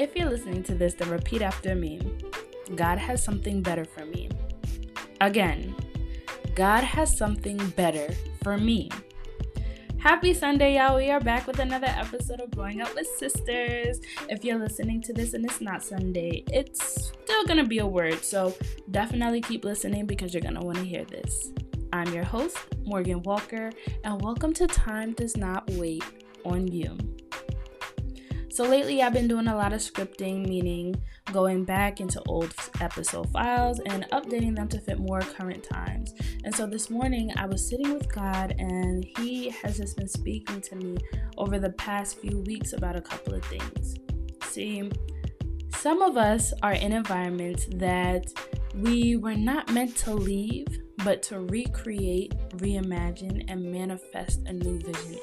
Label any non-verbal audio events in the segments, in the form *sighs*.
If you're listening to this, then repeat after me God has something better for me. Again, God has something better for me. Happy Sunday, y'all. We are back with another episode of Growing Up with Sisters. If you're listening to this and it's not Sunday, it's still gonna be a word. So definitely keep listening because you're gonna wanna hear this. I'm your host, Morgan Walker, and welcome to Time Does Not Wait on You. So lately, I've been doing a lot of scripting, meaning going back into old episode files and updating them to fit more current times. And so this morning, I was sitting with God, and He has just been speaking to me over the past few weeks about a couple of things. See, some of us are in environments that we were not meant to leave, but to recreate, reimagine, and manifest a new vision.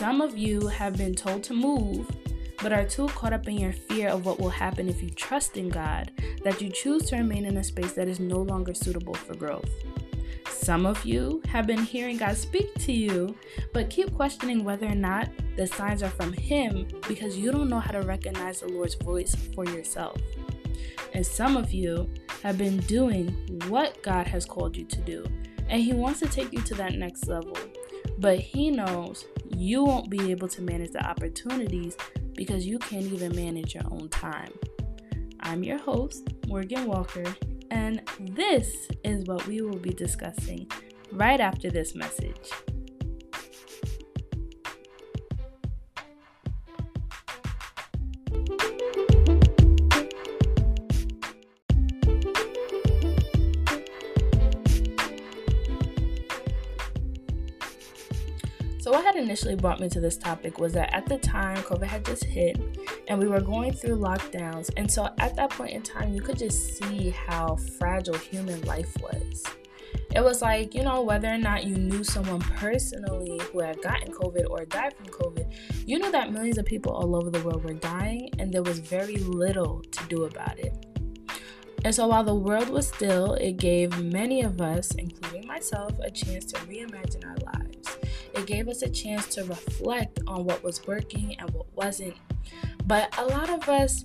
Some of you have been told to move, but are too caught up in your fear of what will happen if you trust in God that you choose to remain in a space that is no longer suitable for growth. Some of you have been hearing God speak to you, but keep questioning whether or not the signs are from Him because you don't know how to recognize the Lord's voice for yourself. And some of you have been doing what God has called you to do, and He wants to take you to that next level. But He knows you won't be able to manage the opportunities because you can't even manage your own time. I'm your host, Morgan Walker, and this is what we will be discussing right after this message. Initially brought me to this topic was that at the time, COVID had just hit and we were going through lockdowns. And so, at that point in time, you could just see how fragile human life was. It was like, you know, whether or not you knew someone personally who had gotten COVID or died from COVID, you knew that millions of people all over the world were dying and there was very little to do about it. And so while the world was still, it gave many of us, including myself, a chance to reimagine our lives. It gave us a chance to reflect on what was working and what wasn't. But a lot of us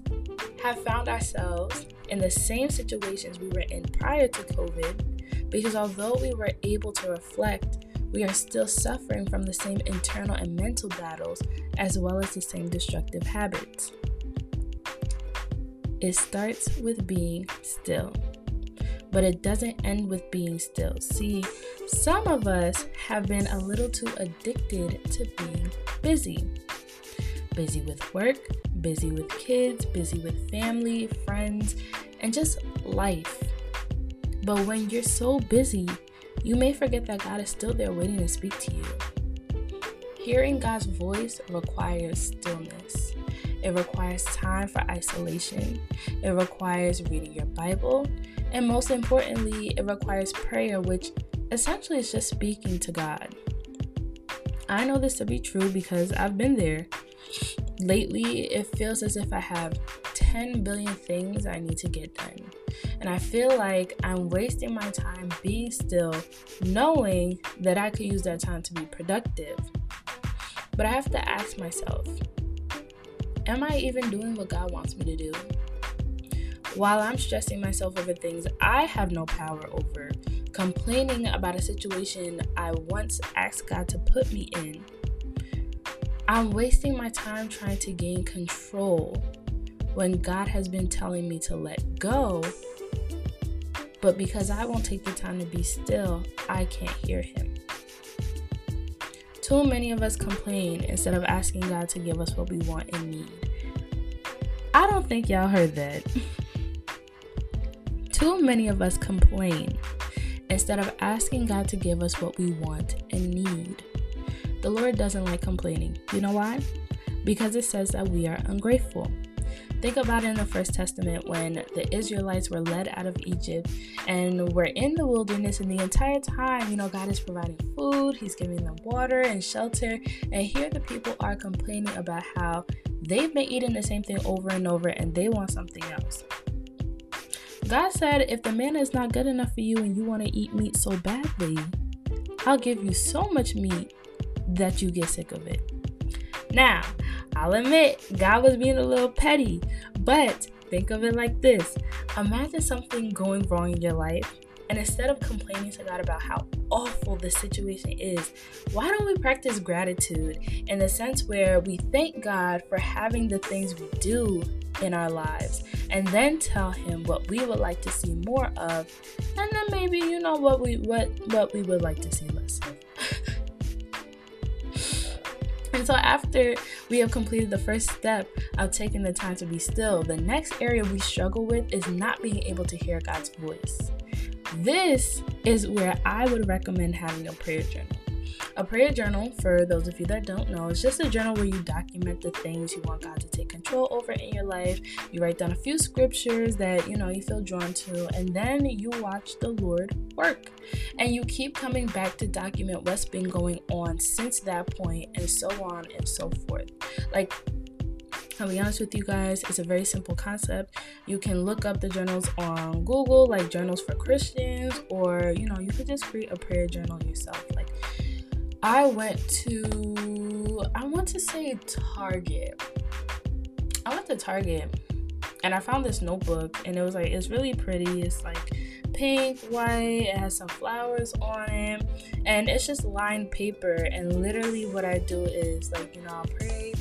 have found ourselves in the same situations we were in prior to COVID because although we were able to reflect, we are still suffering from the same internal and mental battles as well as the same destructive habits. It starts with being still, but it doesn't end with being still. See, some of us have been a little too addicted to being busy. Busy with work, busy with kids, busy with family, friends, and just life. But when you're so busy, you may forget that God is still there waiting to speak to you. Hearing God's voice requires stillness. It requires time for isolation. It requires reading your Bible. And most importantly, it requires prayer, which essentially is just speaking to God. I know this to be true because I've been there. Lately, it feels as if I have 10 billion things I need to get done. And I feel like I'm wasting my time being still, knowing that I could use that time to be productive. But I have to ask myself, Am I even doing what God wants me to do? While I'm stressing myself over things I have no power over, complaining about a situation I once asked God to put me in, I'm wasting my time trying to gain control when God has been telling me to let go. But because I won't take the time to be still, I can't hear Him. Too many of us complain instead of asking God to give us what we want and need. I don't think y'all heard that. *laughs* Too many of us complain instead of asking God to give us what we want and need. The Lord doesn't like complaining. You know why? Because it says that we are ungrateful. Think about it in the First Testament when the Israelites were led out of Egypt and were in the wilderness, and the entire time, you know, God is providing food, He's giving them water and shelter. And here the people are complaining about how they've been eating the same thing over and over and they want something else. God said, if the manna is not good enough for you and you want to eat meat so badly, I'll give you so much meat that you get sick of it. Now, I'll admit, God was being a little petty, but think of it like this Imagine something going wrong in your life, and instead of complaining to God about how awful the situation is, why don't we practice gratitude in the sense where we thank God for having the things we do in our lives and then tell him what we would like to see more of and then maybe you know what we what what we would like to see less of *sighs* and so, after we have completed the first step of taking the time to be still, the next area we struggle with is not being able to hear God's voice. This is where I would recommend having a prayer journal. A prayer journal, for those of you that don't know, is just a journal where you document the things you want God to take control over in your life. You write down a few scriptures that you know you feel drawn to, and then you watch the Lord work. And you keep coming back to document what's been going on since that point, and so on and so forth. Like I'll be honest with you guys, it's a very simple concept. You can look up the journals on Google, like journals for Christians, or you know, you could just create a prayer journal yourself. Like I went to, I want to say Target. I went to Target and I found this notebook and it was like, it's really pretty. It's like pink, white, it has some flowers on it, and it's just lined paper. And literally, what I do is like, you know, I'll pray,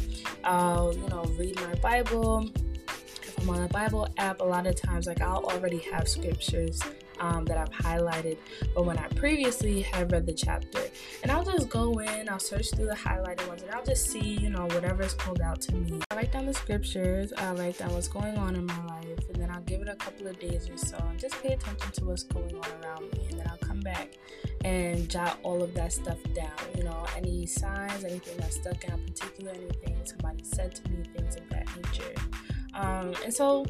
I'll, you know, read my Bible. If I'm on a Bible app, a lot of times, like, I'll already have scriptures um, that I've highlighted, but when I previously had read the chapter. And I'll just go in, I'll search through the highlighted ones, and I'll just see, you know, whatever's pulled out to me. I write down the scriptures, I write down what's going on in my life, and then I'll give it a couple of days or so and just pay attention to what's going on around me. And then I'll come back and jot all of that stuff down. You know, any signs, anything that stuck out, particular, anything somebody said to me, things of that nature. Um, and so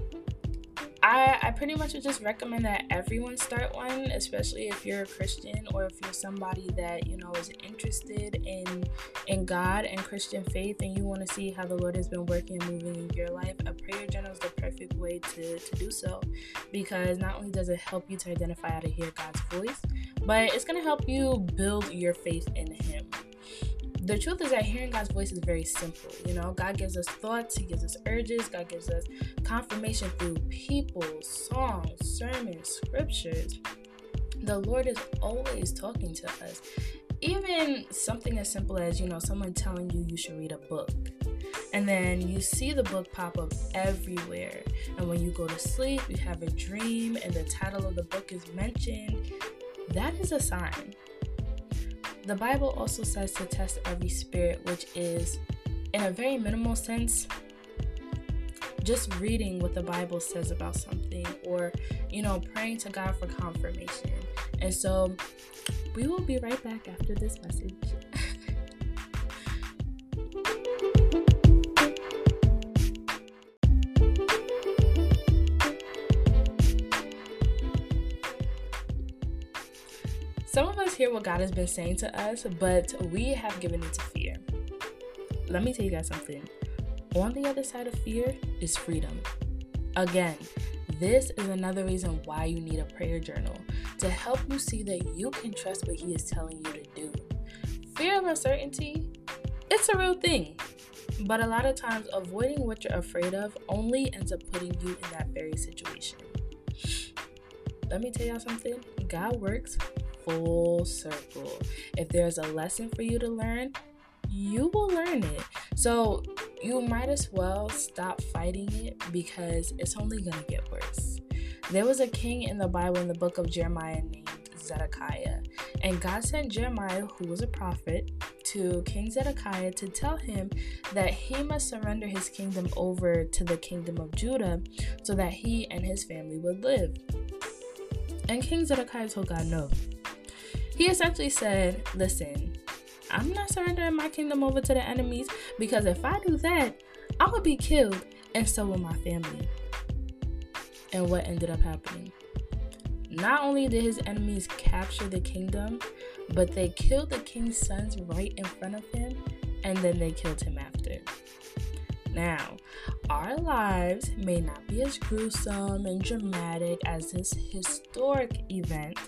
I, I pretty much would just recommend that everyone start one, especially if you're a Christian or if you're somebody that you know is interested in in God and Christian faith, and you want to see how the Lord has been working and moving in your life. A prayer journal is the perfect way to to do so, because not only does it help you to identify how to hear God's voice, but it's gonna help you build your faith in Him the truth is that hearing God's voice is very simple. You know, God gives us thoughts, He gives us urges, God gives us confirmation through people, songs, sermons, scriptures. The Lord is always talking to us. Even something as simple as, you know, someone telling you you should read a book. And then you see the book pop up everywhere. And when you go to sleep, you have a dream and the title of the book is mentioned. That is a sign the Bible also says to test every spirit, which is, in a very minimal sense, just reading what the Bible says about something or, you know, praying to God for confirmation. And so we will be right back after this message. What God has been saying to us, but we have given it to fear. Let me tell you guys something. On the other side of fear is freedom. Again, this is another reason why you need a prayer journal to help you see that you can trust what He is telling you to do. Fear of uncertainty, it's a real thing. But a lot of times, avoiding what you're afraid of only ends up putting you in that very situation. Let me tell y'all something God works full circle. If there's a lesson for you to learn, you will learn it. So you might as well stop fighting it because it's only going to get worse. There was a king in the Bible in the book of Jeremiah named Zedekiah, and God sent Jeremiah, who was a prophet, to King Zedekiah to tell him that he must surrender his kingdom over to the kingdom of Judah so that he and his family would live. And King Zedekiah told God no. He essentially said, Listen, I'm not surrendering my kingdom over to the enemies because if I do that, I'm gonna be killed, and so will my family. And what ended up happening? Not only did his enemies capture the kingdom, but they killed the king's sons right in front of him, and then they killed him after. Now, our lives may not be as gruesome and dramatic as this historic event,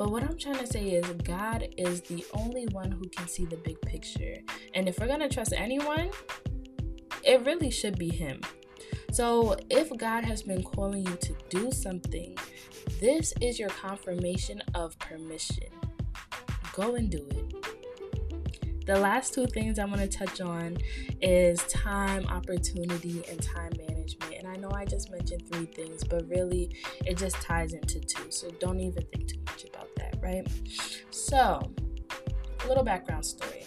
But what I'm trying to say is, God is the only one who can see the big picture. And if we're going to trust anyone, it really should be Him. So if God has been calling you to do something, this is your confirmation of permission. Go and do it. The last two things I want to touch on is time, opportunity, and time management. And I know I just mentioned three things, but really it just ties into two. So don't even think too about that, right? So, a little background story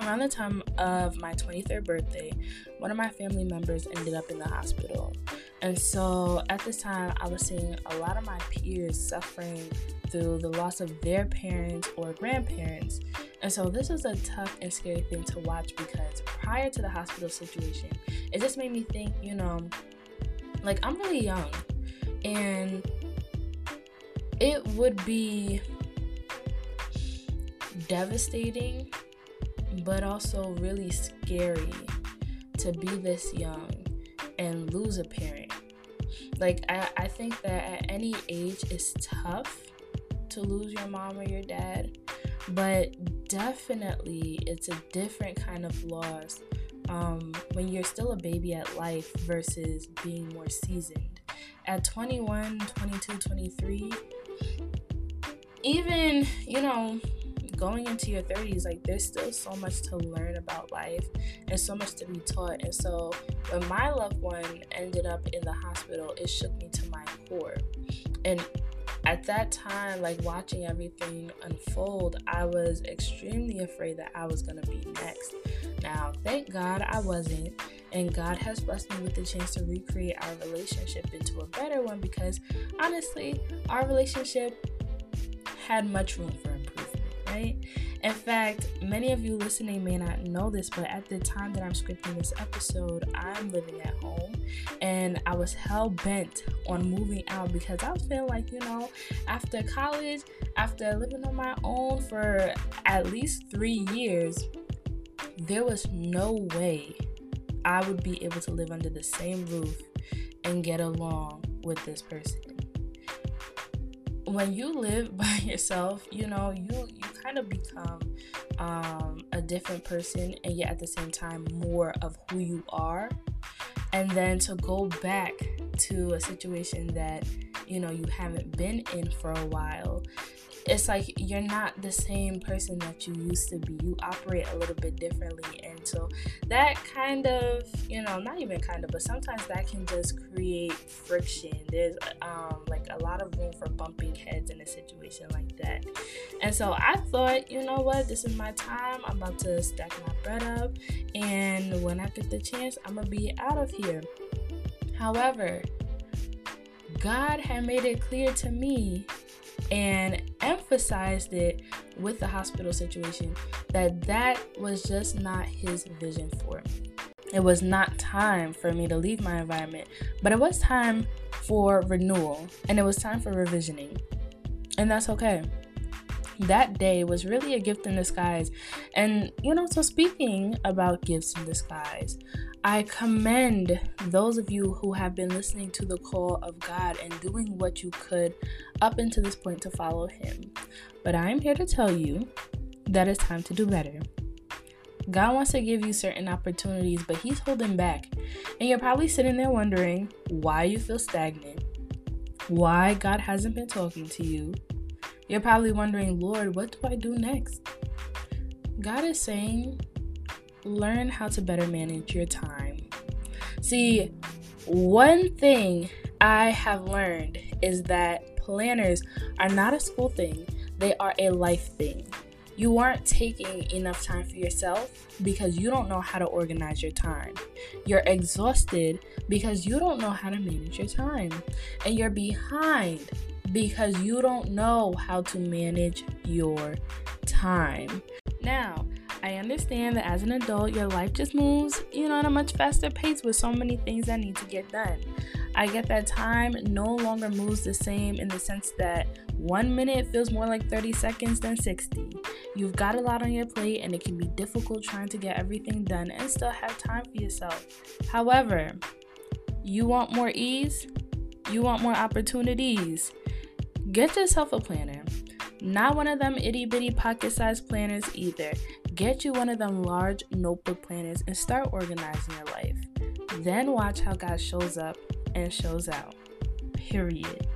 around the time of my 23rd birthday, one of my family members ended up in the hospital. And so at this time, I was seeing a lot of my peers suffering through the loss of their parents or grandparents. And so this was a tough and scary thing to watch because prior to the hospital situation, it just made me think, you know, like I'm really young and it would be devastating but also really scary to be this young and lose a parent. Like, I, I think that at any age it's tough to lose your mom or your dad, but definitely it's a different kind of loss um, when you're still a baby at life versus being more seasoned. At 21, 22, 23, even, you know, going into your 30s, like there's still so much to learn about life and so much to be taught. And so when my loved one ended up in the hospital, it shook me to my core. And at that time, like watching everything unfold, I was extremely afraid that I was going to be next. Now, thank God I wasn't. And God has blessed me with the chance to recreate our relationship into a better one because honestly, our relationship had much room for improvement, right? In fact, many of you listening may not know this, but at the time that I'm scripting this episode, I'm living at home and I was hell bent on moving out because I was feeling like, you know, after college, after living on my own for at least three years, there was no way I would be able to live under the same roof and get along with this person when you live *laughs* by yourself, you know, you you kind of become um, a different person, and yet at the same time more of who you are. And then to go back to a situation that you know you haven't been in for a while it's like you're not the same person that you used to be. You operate a little bit differently. And so that kind of, you know, not even kind of, but sometimes that can just create friction. There's um, like a lot of room for bumping heads in a situation like that. And so I thought, you know what, this is my time. I'm about to stack my bread up. And when I get the chance, I'm going to be out of here. However, God had made it clear to me and emphasized it with the hospital situation that that was just not his vision for me. It was not time for me to leave my environment, but it was time for renewal and it was time for revisioning. And that's okay. That day was really a gift in disguise. And, you know, so speaking about gifts in disguise, I commend those of you who have been listening to the call of God and doing what you could up until this point to follow Him. But I am here to tell you that it's time to do better. God wants to give you certain opportunities, but He's holding back. And you're probably sitting there wondering why you feel stagnant, why God hasn't been talking to you. You're probably wondering, Lord, what do I do next? God is saying, learn how to better manage your time. See, one thing I have learned is that planners are not a school thing, they are a life thing. You aren't taking enough time for yourself because you don't know how to organize your time. You're exhausted because you don't know how to manage your time. And you're behind because you don't know how to manage your time. Now, I understand that as an adult, your life just moves, you know, at a much faster pace with so many things that need to get done. I get that time no longer moves the same in the sense that one minute feels more like 30 seconds than 60. You've got a lot on your plate, and it can be difficult trying to get everything done and still have time for yourself. However, you want more ease, you want more opportunities. Get yourself a planner Not one of them itty bitty pocket sized planners either. Get you one of them large notebook planners and start organizing your life. Then watch how God shows up and shows out. Period.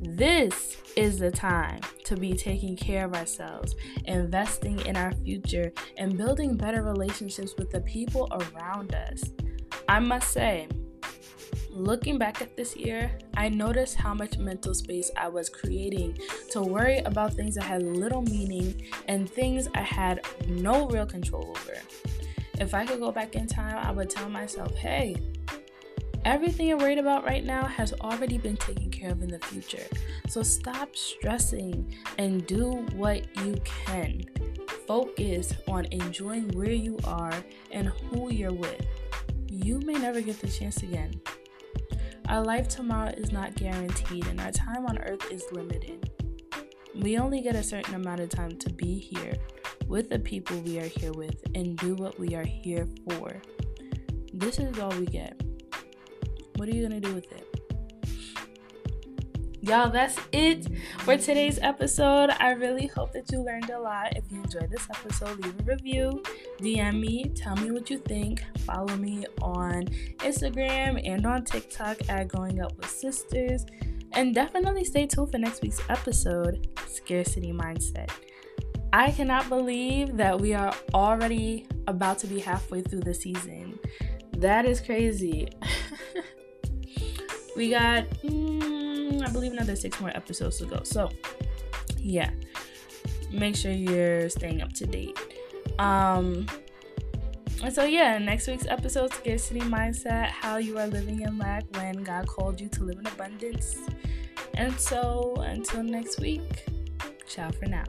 This is the time to be taking care of ourselves, investing in our future, and building better relationships with the people around us. I must say, looking back at this year, I noticed how much mental space I was creating to worry about things that had little meaning and things I had no real control over. If I could go back in time, I would tell myself, hey, Everything you're worried about right now has already been taken care of in the future. So stop stressing and do what you can. Focus on enjoying where you are and who you're with. You may never get the chance again. Our life tomorrow is not guaranteed, and our time on earth is limited. We only get a certain amount of time to be here with the people we are here with and do what we are here for. This is all we get. What are you going to do with it? Y'all, that's it for today's episode. I really hope that you learned a lot. If you enjoyed this episode, leave a review, DM me, tell me what you think. Follow me on Instagram and on TikTok at Going Up with Sisters. And definitely stay tuned for next week's episode Scarcity Mindset. I cannot believe that we are already about to be halfway through the season. That is crazy. *laughs* we got, mm, I believe, another six more episodes to go. So, yeah, make sure you're staying up to date. Um, and so, yeah, next week's episode, Scarcity Mindset How You Are Living in Lack When God Called You to Live in Abundance. And so, until next week, ciao for now.